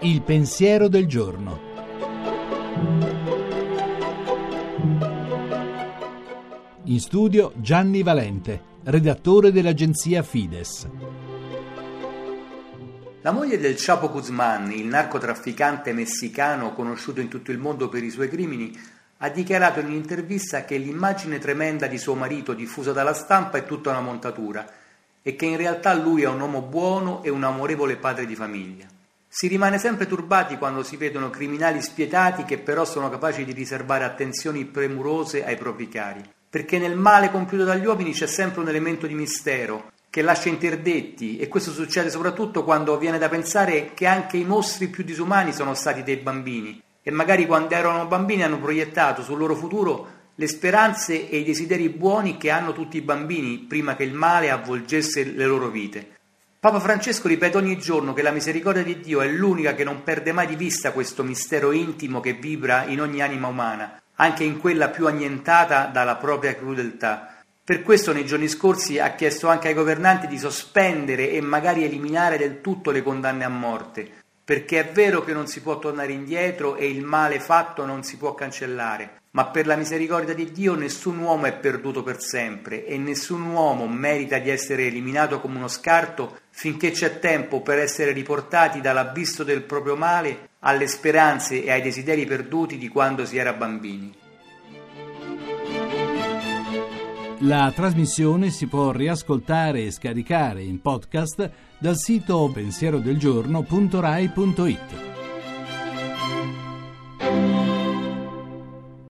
Il pensiero del giorno. In studio Gianni Valente, redattore dell'agenzia Fides. La moglie del Chapo Guzman, il narcotrafficante messicano conosciuto in tutto il mondo per i suoi crimini, ha dichiarato in un'intervista che l'immagine tremenda di suo marito diffusa dalla stampa è tutta una montatura e che in realtà lui è un uomo buono e un amorevole padre di famiglia. Si rimane sempre turbati quando si vedono criminali spietati che però sono capaci di riservare attenzioni premurose ai propri cari, perché nel male compiuto dagli uomini c'è sempre un elemento di mistero, che lascia interdetti e questo succede soprattutto quando viene da pensare che anche i mostri più disumani sono stati dei bambini e magari quando erano bambini hanno proiettato sul loro futuro le speranze e i desideri buoni che hanno tutti i bambini prima che il male avvolgesse le loro vite. Papa Francesco ripete ogni giorno che la misericordia di Dio è l'unica che non perde mai di vista questo mistero intimo che vibra in ogni anima umana, anche in quella più annientata dalla propria crudeltà per questo nei giorni scorsi ha chiesto anche ai governanti di sospendere e magari eliminare del tutto le condanne a morte, perché è vero che non si può tornare indietro e il male fatto non si può cancellare, ma per la misericordia di Dio nessun uomo è perduto per sempre e nessun uomo merita di essere eliminato come uno scarto finché c'è tempo per essere riportati dall'abisso del proprio male alle speranze e ai desideri perduti di quando si era bambini. La trasmissione si può riascoltare e scaricare in podcast dal sito pensierodelgiorno.rai.it.